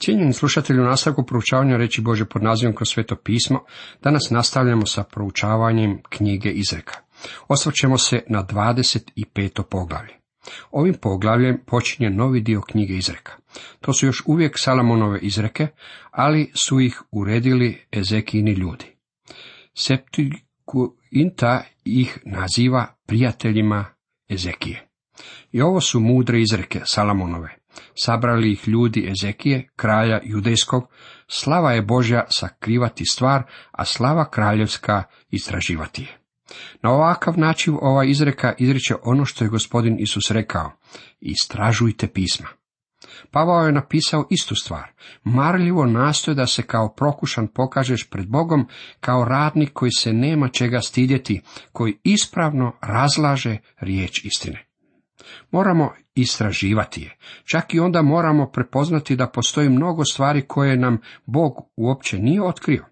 Cijenjeni slušatelji u nastavku proučavanja reći Bože pod nazivom kroz sveto pismo, danas nastavljamo sa proučavanjem knjige Izreka. Osvrćemo se na 25. poglavlje. Ovim poglavljem počinje novi dio knjige Izreka. To su još uvijek Salamonove izreke, ali su ih uredili Ezekini ljudi. Septikuinta ih naziva prijateljima Ezekije. I ovo su mudre izreke Salamonove. Sabrali ih ljudi Ezekije, kralja judejskog, slava je Božja sakrivati stvar, a slava kraljevska istraživati je. Na ovakav način ova izreka izriče ono što je gospodin Isus rekao. Istražujte pisma. Pavao je napisao istu stvar. Marljivo nastoje da se kao prokušan pokažeš pred Bogom, kao radnik koji se nema čega stidjeti, koji ispravno razlaže riječ istine. Moramo istraživati je. Čak i onda moramo prepoznati da postoji mnogo stvari koje nam Bog uopće nije otkrio.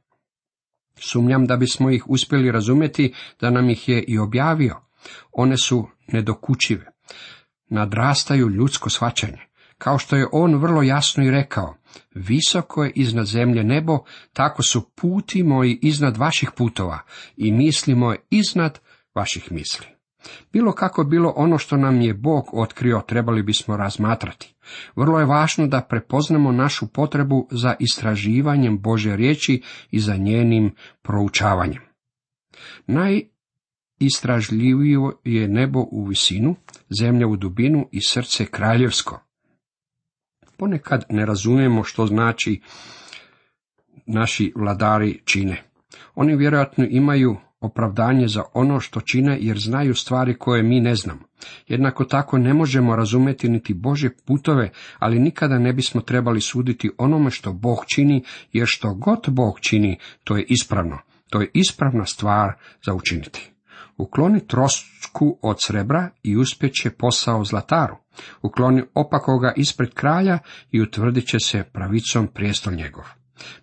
Sumnjam da bismo ih uspjeli razumjeti, da nam ih je i objavio. One su nedokučive. Nadrastaju ljudsko shvaćanje. Kao što je on vrlo jasno i rekao, visoko je iznad zemlje nebo, tako su puti moji iznad vaših putova i misli moje iznad vaših misli. Bilo kako bilo ono što nam je Bog otkrio, trebali bismo razmatrati. Vrlo je važno da prepoznamo našu potrebu za istraživanjem Bože riječi i za njenim proučavanjem. Najistražljivije je nebo u visinu, zemlja u dubinu i srce kraljevsko. Ponekad ne razumijemo što znači naši vladari čine. Oni vjerojatno imaju opravdanje za ono što čine jer znaju stvari koje mi ne znamo. Jednako tako ne možemo razumjeti niti Bože putove, ali nikada ne bismo trebali suditi onome što Bog čini, jer što god Bog čini, to je ispravno. To je ispravna stvar za učiniti. Ukloni trosku od srebra i uspjeće posao zlataru. Ukloni opakoga ispred kralja i utvrdit će se pravicom prijestol njegov.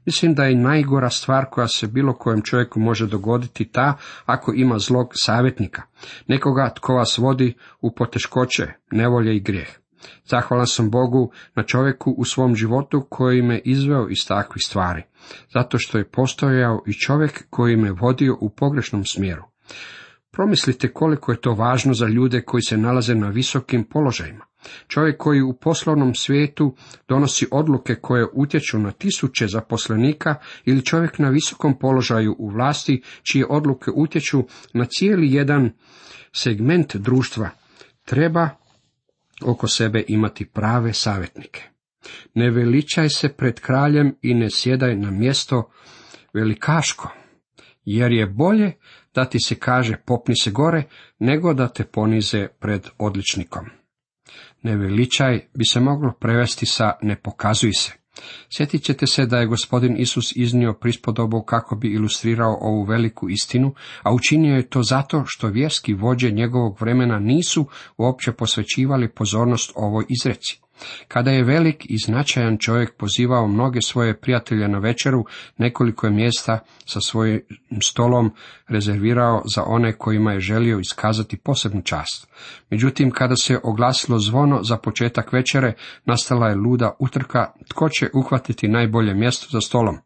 Mislim da je najgora stvar koja se bilo kojem čovjeku može dogoditi ta ako ima zlog savjetnika, nekoga tko vas vodi u poteškoće, nevolje i grijeh. Zahvalan sam Bogu na čovjeku u svom životu koji me izveo iz takvih stvari, zato što je postojao i čovjek koji me vodio u pogrešnom smjeru. Promislite koliko je to važno za ljude koji se nalaze na visokim položajima. Čovjek koji u poslovnom svijetu donosi odluke koje utječu na tisuće zaposlenika ili čovjek na visokom položaju u vlasti čije odluke utječu na cijeli jedan segment društva, treba oko sebe imati prave savjetnike. Ne veličaj se pred kraljem i ne sjedaj na mjesto velikaško, jer je bolje da ti se kaže popni se gore, nego da te ponize pred odličnikom. Neveličaj bi se moglo prevesti sa ne pokazuj se. Sjetit ćete se da je gospodin Isus iznio prispodobu kako bi ilustrirao ovu veliku istinu, a učinio je to zato što vjerski vođe njegovog vremena nisu uopće posvećivali pozornost ovoj izreci. Kada je velik i značajan čovjek pozivao mnoge svoje prijatelje na večeru, nekoliko je mjesta sa svojim stolom rezervirao za one kojima je želio iskazati posebnu čast. Međutim, kada se oglasilo zvono za početak večere, nastala je luda utrka tko će uhvatiti najbolje mjesto za stolom.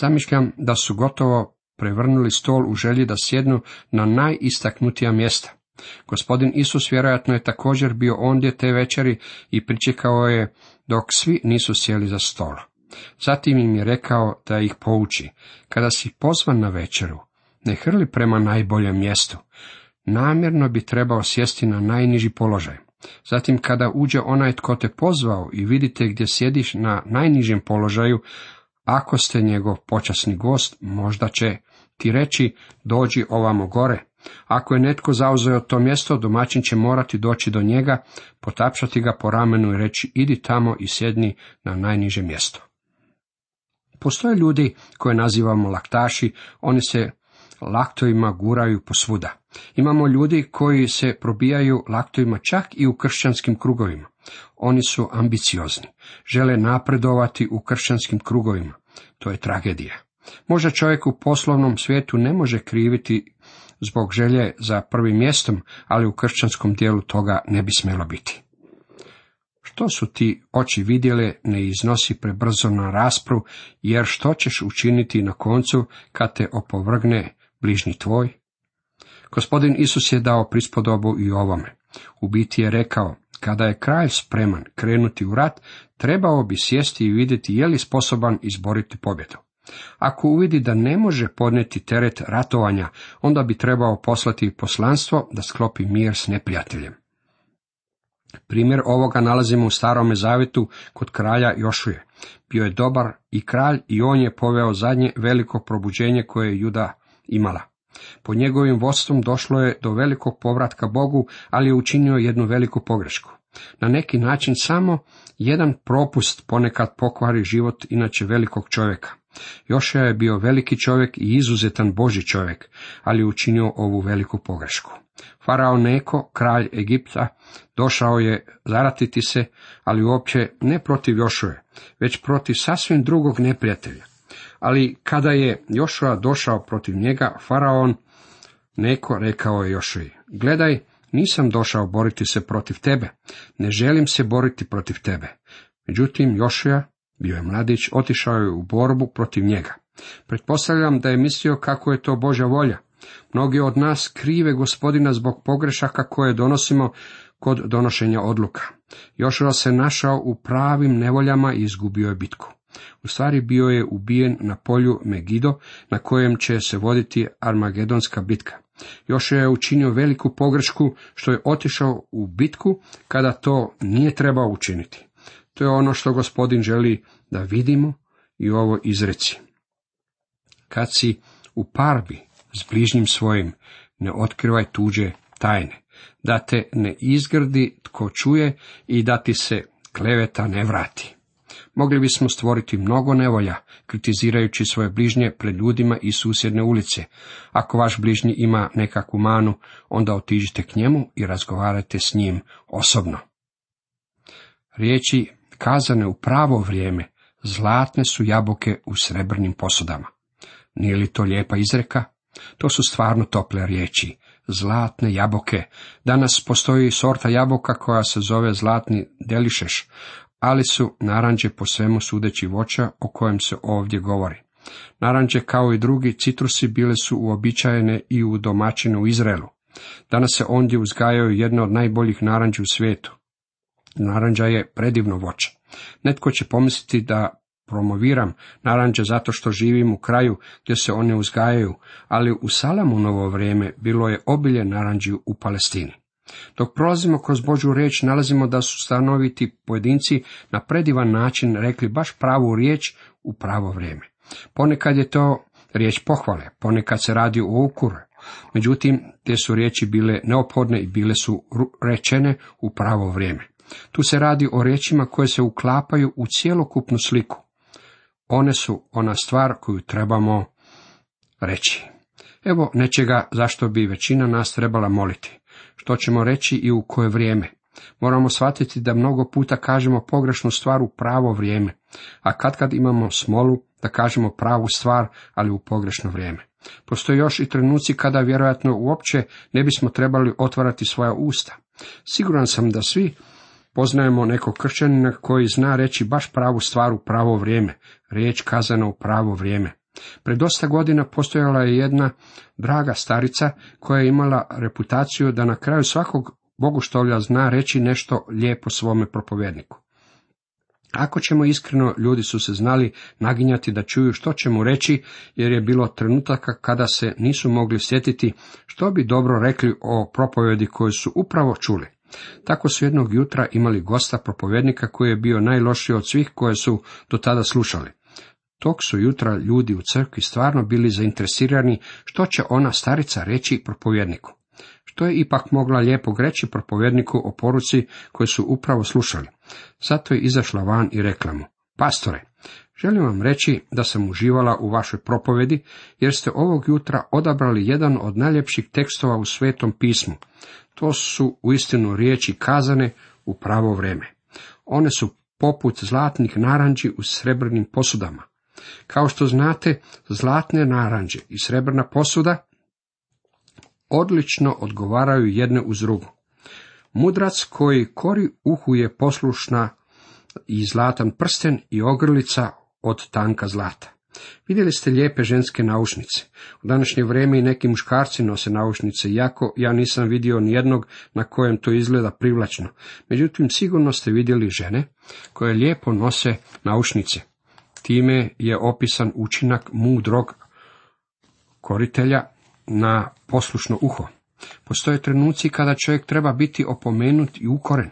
Zamišljam da su gotovo prevrnuli stol u želji da sjednu na najistaknutija mjesta. Gospodin Isus vjerojatno je također bio ondje te večeri i pričekao je dok svi nisu sjeli za stol. Zatim im je rekao da ih pouči. Kada si pozvan na večeru, ne hrli prema najboljem mjestu. Namjerno bi trebao sjesti na najniži položaj. Zatim kada uđe onaj tko te pozvao i vidite gdje sjediš na najnižem položaju, ako ste njegov počasni gost, možda će ti reći dođi ovamo gore, ako je netko zauzeo to mjesto, domaćin će morati doći do njega, potapšati ga po ramenu i reći idi tamo i sjedni na najniže mjesto. Postoje ljudi koje nazivamo laktaši, oni se laktovima guraju posvuda. Imamo ljudi koji se probijaju laktovima čak i u kršćanskim krugovima. Oni su ambiciozni, žele napredovati u kršćanskim krugovima. To je tragedija. Možda čovjek u poslovnom svijetu ne može kriviti zbog želje za prvim mjestom, ali u kršćanskom dijelu toga ne bi smjelo biti. Što su ti oči vidjele, ne iznosi prebrzo na raspru, jer što ćeš učiniti na koncu kad te opovrgne bližnji tvoj? Gospodin Isus je dao prispodobu i ovome. U biti je rekao, kada je kralj spreman krenuti u rat, trebao bi sjesti i vidjeti je li sposoban izboriti pobjedu. Ako uvidi da ne može podnijeti teret ratovanja, onda bi trebao poslati poslanstvo da sklopi mir s neprijateljem. Primjer ovoga nalazimo u starome zavetu kod kralja Jošuje. Bio je dobar i kralj i on je poveo zadnje veliko probuđenje koje je Juda imala. Po njegovim vodstvom došlo je do velikog povratka Bogu, ali je učinio jednu veliku pogrešku. Na neki način samo jedan propust ponekad pokvari život inače velikog čovjeka. Jošija je bio veliki čovjek i izuzetan Boži čovjek, ali učinio ovu veliku pogrešku. Farao Neko, kralj Egipta, došao je zaratiti se, ali uopće ne protiv Jošuje, već protiv sasvim drugog neprijatelja. Ali kada je Jošua došao protiv njega, Faraon Neko rekao je Jošuji, gledaj, nisam došao boriti se protiv tebe, ne želim se boriti protiv tebe. Međutim, Jošija, bio je mladić, otišao je u borbu protiv njega. Pretpostavljam da je mislio kako je to Božja volja. Mnogi od nas krive gospodina zbog pogrešaka koje donosimo kod donošenja odluka. Jošua se našao u pravim nevoljama i izgubio je bitku. U stvari bio je ubijen na polju Megido, na kojem će se voditi Armagedonska bitka. Još je učinio veliku pogrešku što je otišao u bitku kada to nije trebao učiniti. To je ono što gospodin želi da vidimo i ovo izreci. Kad si u parbi s bližnjim svojim, ne otkrivaj tuđe tajne, da te ne izgrdi tko čuje i da ti se kleveta ne vrati. Mogli bismo stvoriti mnogo nevolja, kritizirajući svoje bližnje pred ljudima i susjedne ulice. Ako vaš bližnji ima nekakvu manu, onda otiđite k njemu i razgovarajte s njim osobno. Riječi kazane u pravo vrijeme, zlatne su jabuke u srebrnim posudama. Nije li to lijepa izreka? To su stvarno tople riječi, zlatne jabuke. Danas postoji sorta jabuka koja se zove zlatni delišeš, ali su naranđe po svemu sudeći voća o kojem se ovdje govori. Naranđe kao i drugi citrusi bile su uobičajene i u domaćinu u Izraelu. Danas se ondje uzgajaju jedno od najboljih naranđi u svijetu. Naranđa je predivno voće. Netko će pomisliti da promoviram naranđe zato što živim u kraju gdje se one uzgajaju, ali u Salamu novo vrijeme bilo je obilje naranđi u Palestini. Dok prolazimo kroz Božju riječ, nalazimo da su stanoviti pojedinci na predivan način rekli baš pravu riječ u pravo vrijeme. Ponekad je to riječ pohvale, ponekad se radi o ukuru. Međutim, te su riječi bile neophodne i bile su rečene u pravo vrijeme. Tu se radi o riječima koje se uklapaju u cjelokupnu sliku. One su ona stvar koju trebamo reći. Evo nečega zašto bi većina nas trebala moliti što ćemo reći i u koje vrijeme. Moramo shvatiti da mnogo puta kažemo pogrešnu stvar u pravo vrijeme, a kad kad imamo smolu da kažemo pravu stvar, ali u pogrešno vrijeme. Postoje još i trenuci kada vjerojatno uopće ne bismo trebali otvarati svoja usta. Siguran sam da svi poznajemo nekog kršćanina koji zna reći baš pravu stvar u pravo vrijeme, riječ kazana u pravo vrijeme. Pred dosta godina postojala je jedna draga starica koja je imala reputaciju da na kraju svakog boguštolja zna reći nešto lijepo svome propovjedniku. Ako ćemo iskreno, ljudi su se znali naginjati da čuju što će mu reći, jer je bilo trenutaka kada se nisu mogli sjetiti što bi dobro rekli o propovjedi koju su upravo čuli. Tako su jednog jutra imali gosta propovjednika koji je bio najlošiji od svih koje su do tada slušali. Tog su jutra ljudi u crkvi stvarno bili zainteresirani što će ona starica reći propovjedniku. Što je ipak mogla lijepo reći propovjedniku o poruci koju su upravo slušali. Zato je izašla van i rekla mu, pastore, želim vam reći da sam uživala u vašoj propovedi, jer ste ovog jutra odabrali jedan od najljepših tekstova u svetom pismu. To su uistinu riječi kazane u pravo vrijeme. One su poput zlatnih naranđi u srebrnim posudama. Kao što znate, zlatne naranđe i srebrna posuda odlično odgovaraju jedne uz drugu. Mudrac koji kori uhu je poslušna i zlatan prsten i ogrlica od tanka zlata. Vidjeli ste lijepe ženske naušnice. U današnje vrijeme i neki muškarci nose naušnice, iako ja nisam vidio ni jednog na kojem to izgleda privlačno. Međutim, sigurno ste vidjeli žene koje lijepo nose naušnice. Time je opisan učinak mudrog koritelja na poslušno uho. Postoje trenuci kada čovjek treba biti opomenut i ukoren.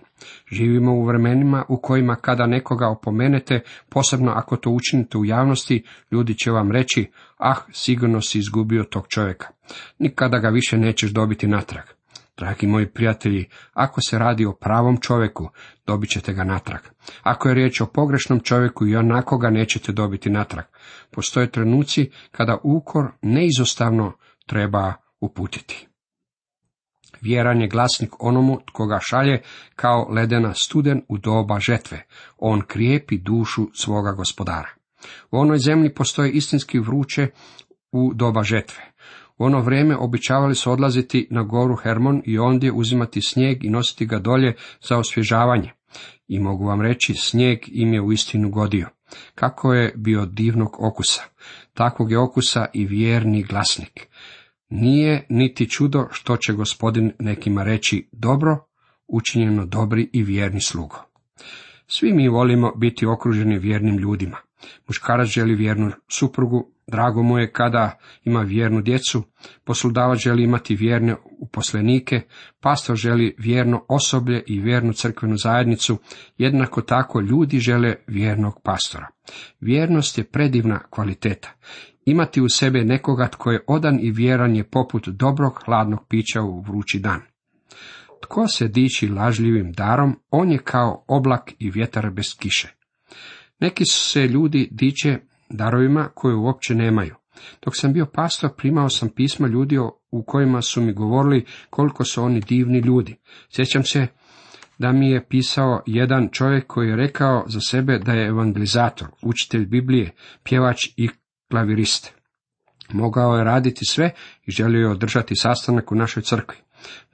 Živimo u vremenima u kojima kada nekoga opomenete, posebno ako to učinite u javnosti, ljudi će vam reći, ah, sigurno si izgubio tog čovjeka. Nikada ga više nećeš dobiti natrag. Dragi moji prijatelji, ako se radi o pravom čovjeku, dobit ćete ga natrag. Ako je riječ o pogrešnom čovjeku i onako ga nećete dobiti natrag. Postoje trenuci kada ukor neizostavno treba uputiti. Vjeran je glasnik onomu tko ga šalje kao ledena studen u doba žetve. On krijepi dušu svoga gospodara. U onoj zemlji postoje istinski vruće u doba žetve. U ono vrijeme običavali su odlaziti na goru Hermon i ondje uzimati snijeg i nositi ga dolje za osvježavanje. I mogu vam reći, snijeg im je u istinu godio. Kako je bio divnog okusa. Takvog je okusa i vjerni glasnik. Nije niti čudo što će gospodin nekima reći dobro, učinjeno dobri i vjerni slugo. Svi mi volimo biti okruženi vjernim ljudima. Muškarac želi vjernu suprugu, drago mu je kada ima vjernu djecu, poslodavac želi imati vjerne uposlenike, pastor želi vjerno osoblje i vjernu crkvenu zajednicu, jednako tako ljudi žele vjernog pastora. Vjernost je predivna kvaliteta. Imati u sebe nekoga tko je odan i vjeran je poput dobrog hladnog pića u vrući dan. Tko se diči lažljivim darom, on je kao oblak i vjetar bez kiše. Neki se ljudi diče darovima koje uopće nemaju. Dok sam bio pastor, primao sam pisma ljudi u kojima su mi govorili koliko su oni divni ljudi. Sjećam se da mi je pisao jedan čovjek koji je rekao za sebe da je evangelizator, učitelj Biblije, pjevač i klavirist. Mogao je raditi sve i želio je održati sastanak u našoj crkvi.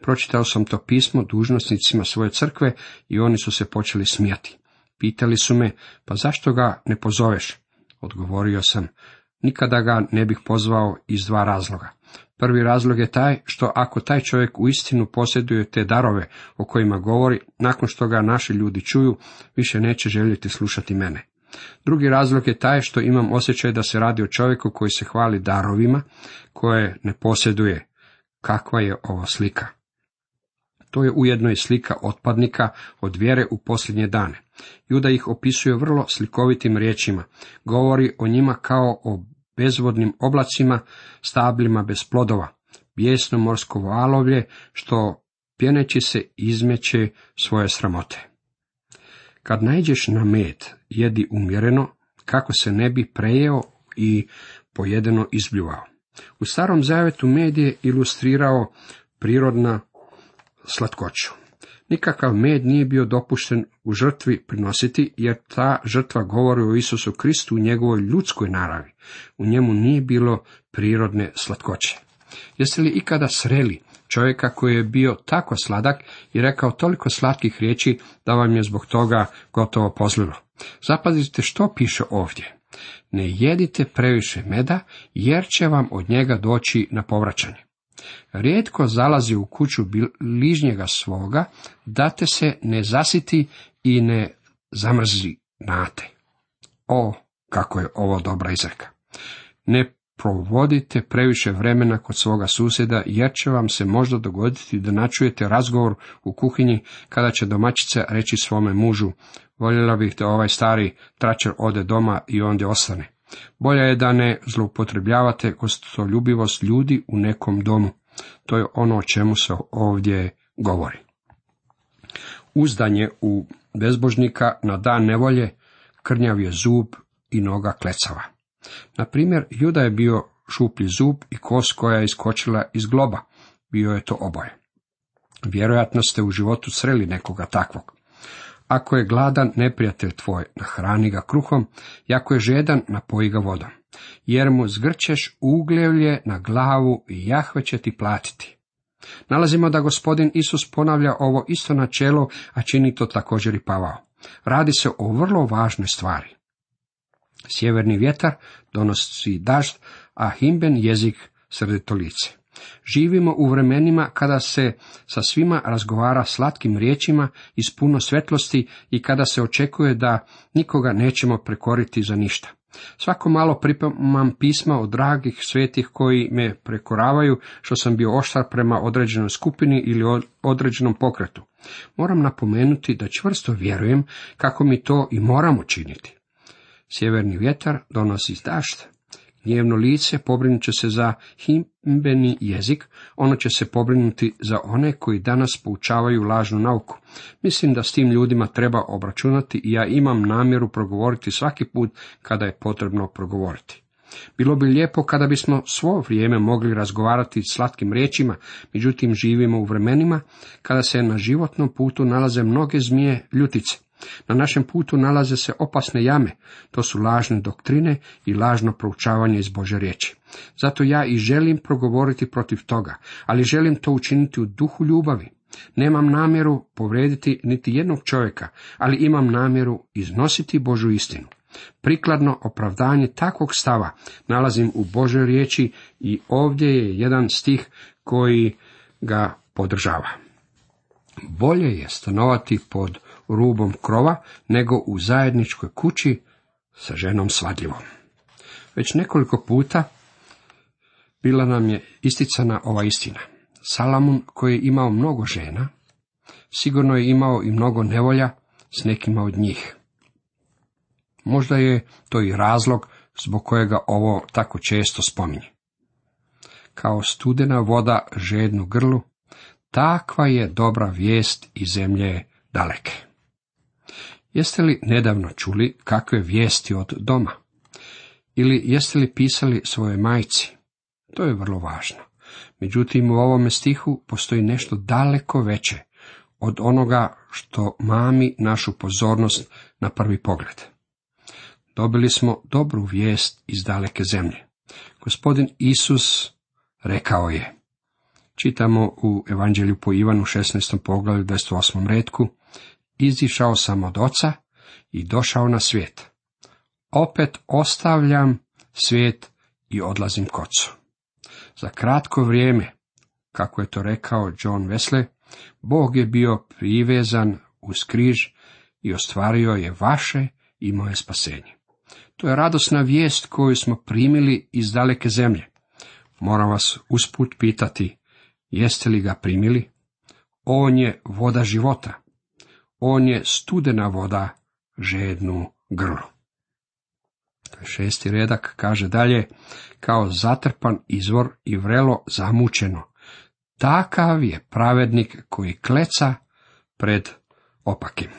Pročitao sam to pismo dužnosnicima svoje crkve i oni su se počeli smijati. Pitali su me, pa zašto ga ne pozoveš? Odgovorio sam, nikada ga ne bih pozvao iz dva razloga. Prvi razlog je taj što ako taj čovjek u istinu posjeduje te darove o kojima govori, nakon što ga naši ljudi čuju, više neće željeti slušati mene. Drugi razlog je taj što imam osjećaj da se radi o čovjeku koji se hvali darovima, koje ne posjeduje. Kakva je ova slika? To je ujedno i slika otpadnika od vjere u posljednje dane. Juda ih opisuje vrlo slikovitim riječima. Govori o njima kao o bezvodnim oblacima, stabljima bez plodova, bijesno morsko valovlje, što pjeneći se izmeće svoje sramote. Kad najđeš na med, jedi umjereno, kako se ne bi prejeo i pojedeno izbljuvao. U starom zavetu med je ilustrirao prirodna slatkoću. Nikakav med nije bio dopušten u žrtvi prinositi, jer ta žrtva govori o Isusu Kristu u njegovoj ljudskoj naravi. U njemu nije bilo prirodne slatkoće. Jeste li ikada sreli čovjeka koji je bio tako sladak i rekao toliko slatkih riječi da vam je zbog toga gotovo pozlilo. Zapazite što piše ovdje. Ne jedite previše meda, jer će vam od njega doći na povraćanje. Rijetko zalazi u kuću bližnjega svoga, da te se ne zasiti i ne zamrzi nate. O, kako je ovo dobra izreka. Ne provodite previše vremena kod svoga susjeda, jer će vam se možda dogoditi da načujete razgovor u kuhinji kada će domaćica reći svome mužu, voljela bih da ovaj stari tračer ode doma i ondje ostane. Bolje je da ne zloupotrebljavate gostoljubivost ljudi u nekom domu. To je ono o čemu se ovdje govori. Uzdanje u bezbožnika na dan nevolje, krnjav je zub i noga klecava. Na primjer, Juda je bio šuplji zub i kos koja je iskočila iz globa. Bio je to oboje. Vjerojatno ste u životu sreli nekoga takvog. Ako je gladan neprijatelj tvoj, nahrani ga kruhom, i ako je žedan, napoji ga vodom. Jer mu zgrčeš ugljevlje na glavu i Jahve će ti platiti. Nalazimo da gospodin Isus ponavlja ovo isto načelo, a čini to također i Pavao. Radi se o vrlo važnoj stvari. Sjeverni vjetar donosi dažd, a himben jezik srdito lice. Živimo u vremenima kada se sa svima razgovara slatkim riječima iz puno svetlosti i kada se očekuje da nikoga nećemo prekoriti za ništa. Svako malo pripremam pisma od dragih svetih koji me prekoravaju što sam bio oštar prema određenoj skupini ili određenom pokretu. Moram napomenuti da čvrsto vjerujem kako mi to i moramo činiti. Sjeverni vjetar donosi dašt, gnjevno lice pobrinut će se za himbeni jezik, ono će se pobrinuti za one koji danas poučavaju lažnu nauku. Mislim da s tim ljudima treba obračunati i ja imam namjeru progovoriti svaki put kada je potrebno progovoriti. Bilo bi lijepo kada bismo svo vrijeme mogli razgovarati slatkim riječima, međutim živimo u vremenima kada se na životnom putu nalaze mnoge zmije ljutice. Na našem putu nalaze se opasne jame, to su lažne doktrine i lažno proučavanje iz Bože riječi. Zato ja i želim progovoriti protiv toga, ali želim to učiniti u duhu ljubavi. Nemam namjeru povrediti niti jednog čovjeka, ali imam namjeru iznositi Božu istinu. Prikladno opravdanje takvog stava nalazim u Božoj riječi i ovdje je jedan stih koji ga podržava. Bolje je stanovati pod rubom krova, nego u zajedničkoj kući sa ženom svadljivom. Već nekoliko puta bila nam je isticana ova istina. Salamun, koji je imao mnogo žena, sigurno je imao i mnogo nevolja s nekima od njih. Možda je to i razlog zbog kojega ovo tako često spominje. Kao studena voda žednu grlu, takva je dobra vijest i zemlje daleke. Jeste li nedavno čuli kakve vijesti od doma? Ili jeste li pisali svoje majci? To je vrlo važno. Međutim, u ovome stihu postoji nešto daleko veće od onoga što mami našu pozornost na prvi pogled. Dobili smo dobru vijest iz daleke zemlje. Gospodin Isus rekao je, čitamo u Evanđelju po Ivanu 16. poglavlju 28. redku, izišao sam od oca i došao na svijet. Opet ostavljam svijet i odlazim k ocu. Za kratko vrijeme, kako je to rekao John Wesley, Bog je bio privezan uz križ i ostvario je vaše i moje spasenje. To je radosna vijest koju smo primili iz daleke zemlje. Moram vas usput pitati, jeste li ga primili? On je voda života. On je studena voda, žednu grlu. Šesti redak kaže dalje, kao zatrpan izvor i vrelo zamučeno. Takav je pravednik koji kleca pred opakim.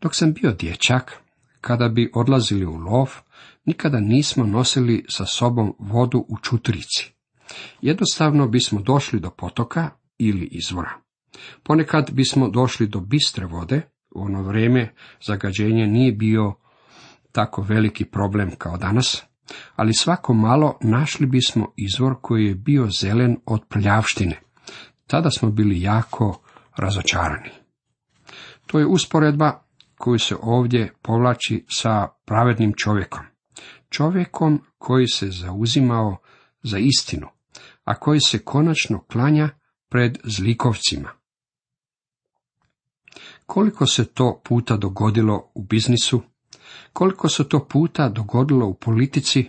Dok sam bio dječak, kada bi odlazili u lov, nikada nismo nosili sa sobom vodu u čutrici. Jednostavno bismo došli do potoka ili izvora. Ponekad bismo došli do bistre vode, u ono vrijeme zagađenje nije bio tako veliki problem kao danas, ali svako malo našli bismo izvor koji je bio zelen od prljavštine. Tada smo bili jako razočarani. To je usporedba koju se ovdje povlači sa pravednim čovjekom. Čovjekom koji se zauzimao za istinu, a koji se konačno klanja pred zlikovcima. Koliko se to puta dogodilo u biznisu, koliko se to puta dogodilo u politici,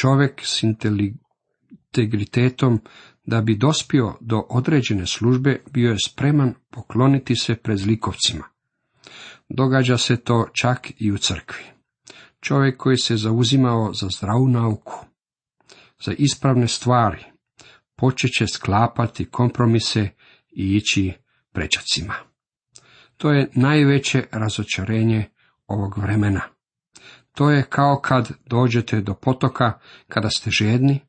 čovjek s integritetom da bi dospio do određene službe bio je spreman pokloniti se pred zlikovcima. Događa se to čak i u crkvi. Čovjek koji se zauzimao za zdravu nauku, za ispravne stvari, počet će sklapati kompromise i ići prečacima. To je najveće razočarenje ovog vremena. To je kao kad dođete do potoka kada ste žedni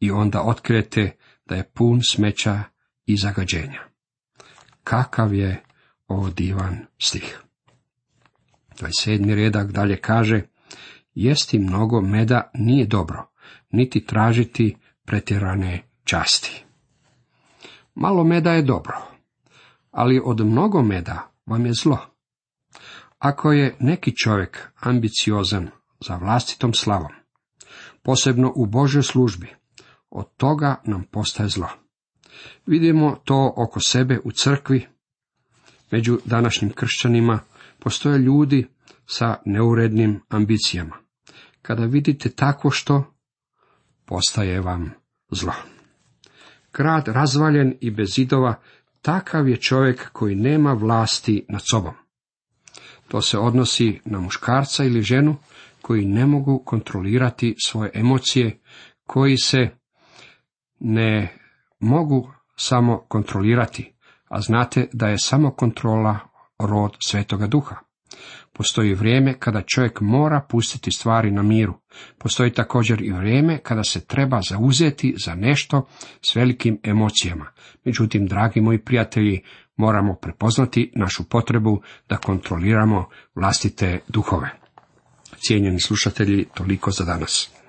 i onda otkrijete da je pun smeća i zagađenja. Kakav je ovo divan stih. 27. redak dalje kaže, jesti mnogo meda nije dobro, niti tražiti pretjerane časti. Malo meda je dobro, ali od mnogo meda vam je zlo. Ako je neki čovjek ambiciozan za vlastitom slavom, posebno u Božoj službi, od toga nam postaje zlo. Vidimo to oko sebe u crkvi, među današnjim kršćanima postoje ljudi sa neurednim ambicijama. Kada vidite tako što, postaje vam zlo. Grad razvaljen i bez zidova, takav je čovjek koji nema vlasti nad sobom. To se odnosi na muškarca ili ženu koji ne mogu kontrolirati svoje emocije, koji se ne mogu samo kontrolirati, a znate da je samo kontrola rod Svetoga Duha. Postoji vrijeme kada čovjek mora pustiti stvari na miru. Postoji također i vrijeme kada se treba zauzeti za nešto s velikim emocijama. Međutim, dragi moji prijatelji, moramo prepoznati našu potrebu da kontroliramo vlastite duhove. Cijenjeni slušatelji, toliko za danas.